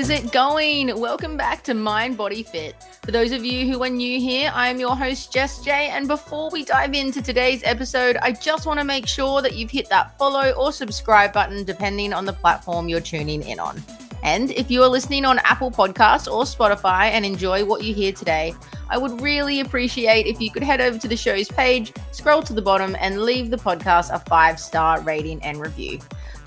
is it going? Welcome back to Mind Body Fit. For those of you who are new here, I am your host, Jess J. And before we dive into today's episode, I just want to make sure that you've hit that follow or subscribe button, depending on the platform you're tuning in on. And if you are listening on Apple Podcasts or Spotify and enjoy what you hear today, I would really appreciate if you could head over to the show's page, scroll to the bottom, and leave the podcast a five star rating and review.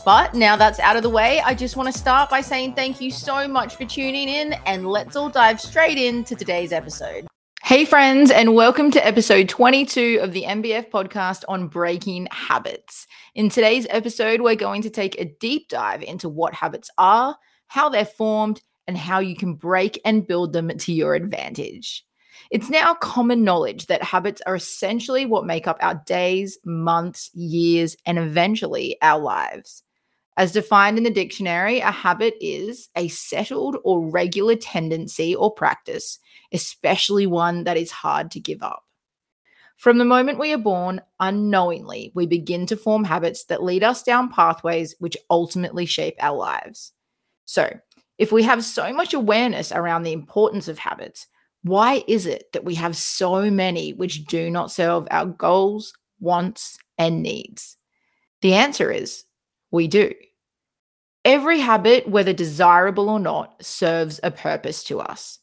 But now that's out of the way, I just want to start by saying thank you so much for tuning in, and let's all dive straight into today's episode. Hey, friends, and welcome to episode 22 of the MBF podcast on breaking habits. In today's episode, we're going to take a deep dive into what habits are, how they're formed, and how you can break and build them to your advantage. It's now common knowledge that habits are essentially what make up our days, months, years, and eventually our lives. As defined in the dictionary, a habit is a settled or regular tendency or practice, especially one that is hard to give up. From the moment we are born, unknowingly, we begin to form habits that lead us down pathways which ultimately shape our lives. So, if we have so much awareness around the importance of habits, why is it that we have so many which do not serve our goals, wants, and needs? The answer is we do. Every habit, whether desirable or not, serves a purpose to us.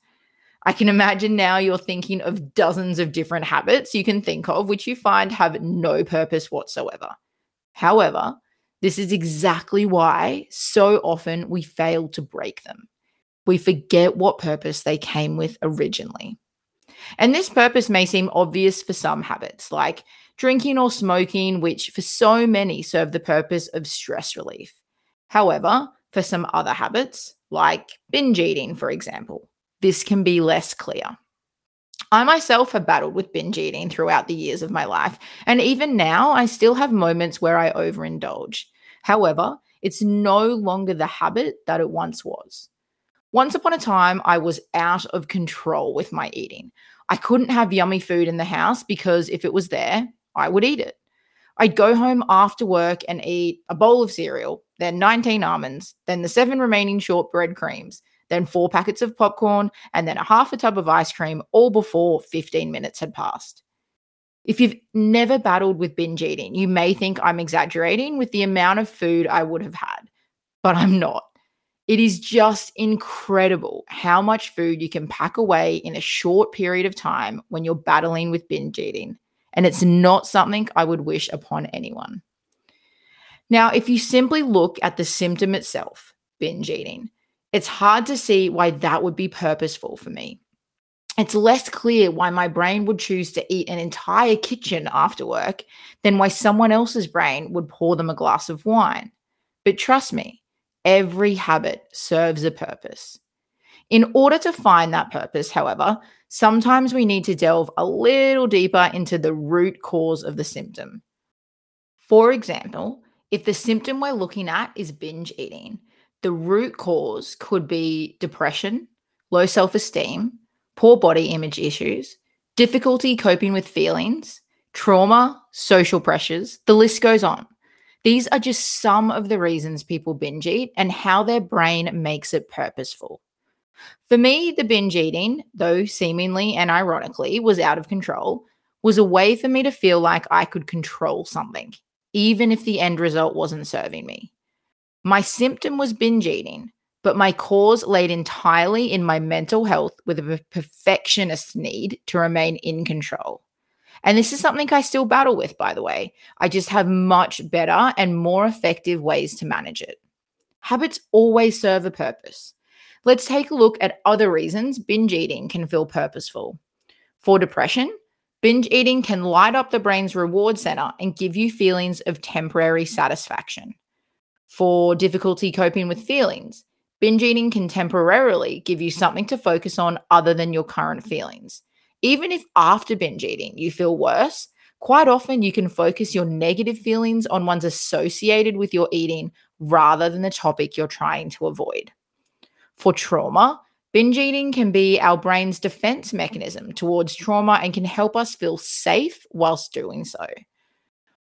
I can imagine now you're thinking of dozens of different habits you can think of, which you find have no purpose whatsoever. However, this is exactly why so often we fail to break them. We forget what purpose they came with originally. And this purpose may seem obvious for some habits, like drinking or smoking, which for so many serve the purpose of stress relief. However, for some other habits, like binge eating, for example, this can be less clear. I myself have battled with binge eating throughout the years of my life, and even now I still have moments where I overindulge. However, it's no longer the habit that it once was. Once upon a time, I was out of control with my eating. I couldn't have yummy food in the house because if it was there, I would eat it. I'd go home after work and eat a bowl of cereal, then 19 almonds, then the seven remaining shortbread creams, then four packets of popcorn, and then a half a tub of ice cream, all before 15 minutes had passed. If you've never battled with binge eating, you may think I'm exaggerating with the amount of food I would have had, but I'm not. It is just incredible how much food you can pack away in a short period of time when you're battling with binge eating. And it's not something I would wish upon anyone. Now, if you simply look at the symptom itself, binge eating, it's hard to see why that would be purposeful for me. It's less clear why my brain would choose to eat an entire kitchen after work than why someone else's brain would pour them a glass of wine. But trust me, every habit serves a purpose. In order to find that purpose, however, sometimes we need to delve a little deeper into the root cause of the symptom. For example, if the symptom we're looking at is binge eating, the root cause could be depression, low self esteem, poor body image issues, difficulty coping with feelings, trauma, social pressures, the list goes on. These are just some of the reasons people binge eat and how their brain makes it purposeful. For me, the binge eating, though seemingly and ironically was out of control, was a way for me to feel like I could control something, even if the end result wasn't serving me. My symptom was binge eating, but my cause laid entirely in my mental health with a perfectionist need to remain in control. And this is something I still battle with, by the way. I just have much better and more effective ways to manage it. Habits always serve a purpose. Let's take a look at other reasons binge eating can feel purposeful. For depression, binge eating can light up the brain's reward center and give you feelings of temporary satisfaction. For difficulty coping with feelings, binge eating can temporarily give you something to focus on other than your current feelings. Even if after binge eating you feel worse, quite often you can focus your negative feelings on ones associated with your eating rather than the topic you're trying to avoid. For trauma, binge eating can be our brain's defense mechanism towards trauma and can help us feel safe whilst doing so.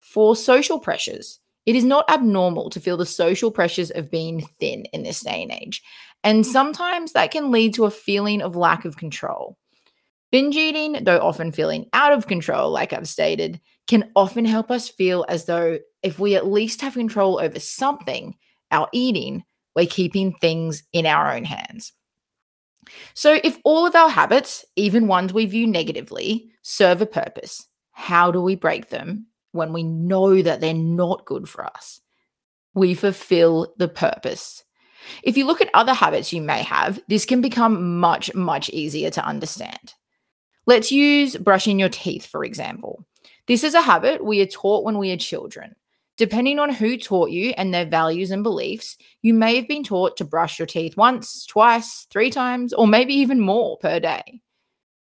For social pressures, it is not abnormal to feel the social pressures of being thin in this day and age. And sometimes that can lead to a feeling of lack of control. Binge eating, though often feeling out of control, like I've stated, can often help us feel as though if we at least have control over something, our eating, we're keeping things in our own hands. So, if all of our habits, even ones we view negatively, serve a purpose, how do we break them when we know that they're not good for us? We fulfill the purpose. If you look at other habits you may have, this can become much, much easier to understand. Let's use brushing your teeth, for example. This is a habit we are taught when we are children. Depending on who taught you and their values and beliefs, you may have been taught to brush your teeth once, twice, three times, or maybe even more per day.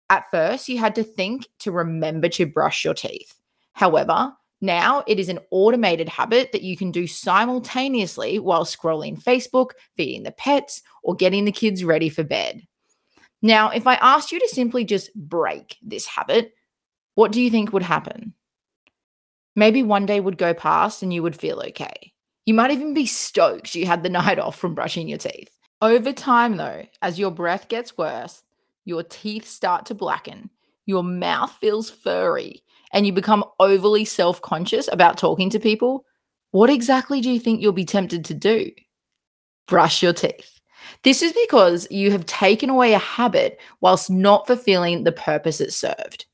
At first, you had to think to remember to brush your teeth. However, now it is an automated habit that you can do simultaneously while scrolling Facebook, feeding the pets, or getting the kids ready for bed. Now, if I asked you to simply just break this habit, what do you think would happen? Maybe one day would go past and you would feel okay. You might even be stoked you had the night off from brushing your teeth. Over time, though, as your breath gets worse, your teeth start to blacken, your mouth feels furry, and you become overly self conscious about talking to people, what exactly do you think you'll be tempted to do? Brush your teeth. This is because you have taken away a habit whilst not fulfilling the purpose it served.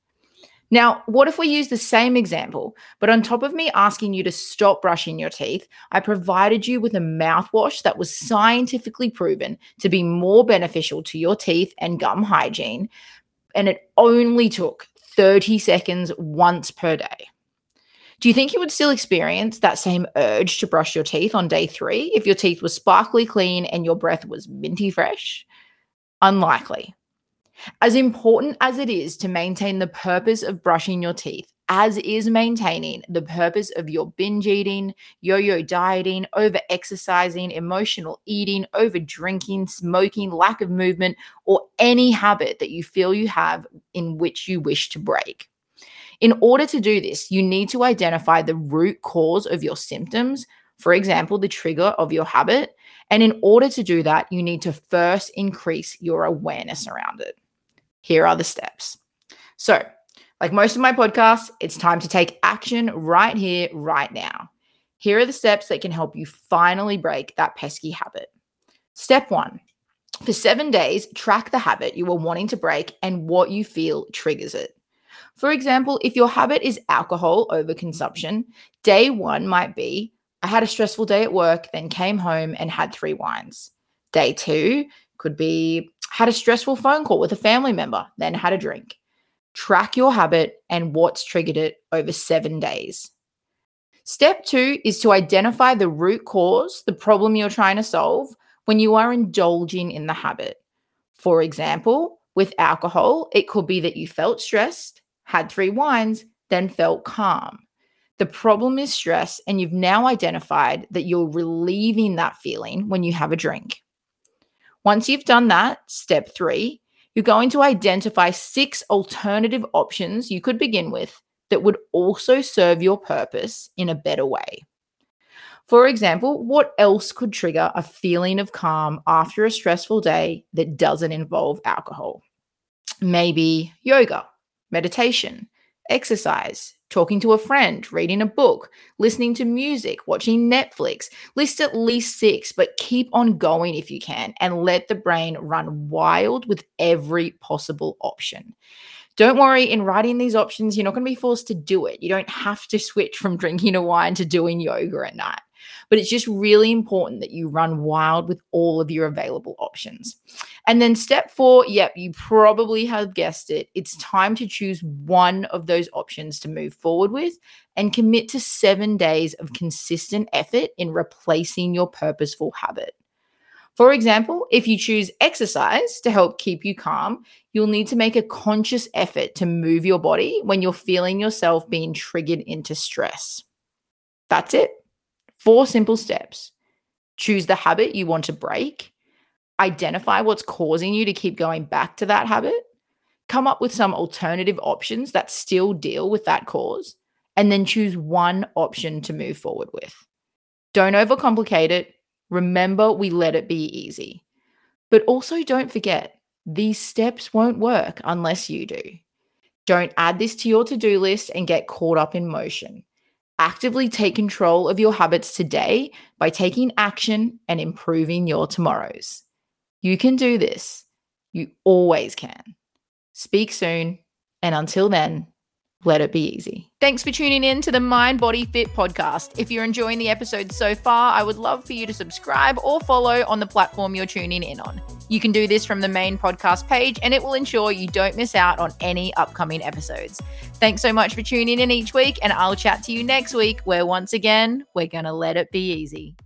Now, what if we use the same example, but on top of me asking you to stop brushing your teeth, I provided you with a mouthwash that was scientifically proven to be more beneficial to your teeth and gum hygiene, and it only took 30 seconds once per day? Do you think you would still experience that same urge to brush your teeth on day three if your teeth were sparkly clean and your breath was minty fresh? Unlikely. As important as it is to maintain the purpose of brushing your teeth, as is maintaining the purpose of your binge eating, yo yo dieting, over exercising, emotional eating, over drinking, smoking, lack of movement, or any habit that you feel you have in which you wish to break. In order to do this, you need to identify the root cause of your symptoms, for example, the trigger of your habit. And in order to do that, you need to first increase your awareness around it. Here are the steps. So, like most of my podcasts, it's time to take action right here, right now. Here are the steps that can help you finally break that pesky habit. Step one for seven days, track the habit you are wanting to break and what you feel triggers it. For example, if your habit is alcohol overconsumption, day one might be I had a stressful day at work, then came home and had three wines. Day two could be had a stressful phone call with a family member, then had a drink. Track your habit and what's triggered it over seven days. Step two is to identify the root cause, the problem you're trying to solve when you are indulging in the habit. For example, with alcohol, it could be that you felt stressed, had three wines, then felt calm. The problem is stress, and you've now identified that you're relieving that feeling when you have a drink. Once you've done that, step three, you're going to identify six alternative options you could begin with that would also serve your purpose in a better way. For example, what else could trigger a feeling of calm after a stressful day that doesn't involve alcohol? Maybe yoga, meditation, exercise, talking to a friend, reading a book, listening to music, watching Netflix. List at least six, but keep on going if you can and let the brain run wild with every possible option. Don't worry, in writing these options, you're not going to be forced to do it. You don't have to switch from drinking a wine to doing yoga at night. But it's just really important that you run wild with all of your available options. And then step four, yep, you probably have guessed it. It's time to choose one of those options to move forward with and commit to seven days of consistent effort in replacing your purposeful habit. For example, if you choose exercise to help keep you calm, you'll need to make a conscious effort to move your body when you're feeling yourself being triggered into stress. That's it. Four simple steps. Choose the habit you want to break, identify what's causing you to keep going back to that habit, come up with some alternative options that still deal with that cause, and then choose one option to move forward with. Don't overcomplicate it. Remember, we let it be easy. But also don't forget, these steps won't work unless you do. Don't add this to your to do list and get caught up in motion. Actively take control of your habits today by taking action and improving your tomorrows. You can do this. You always can. Speak soon. And until then, let it be easy. Thanks for tuning in to the Mind Body Fit podcast. If you're enjoying the episode so far, I would love for you to subscribe or follow on the platform you're tuning in on. You can do this from the main podcast page, and it will ensure you don't miss out on any upcoming episodes. Thanks so much for tuning in each week, and I'll chat to you next week, where once again, we're going to let it be easy.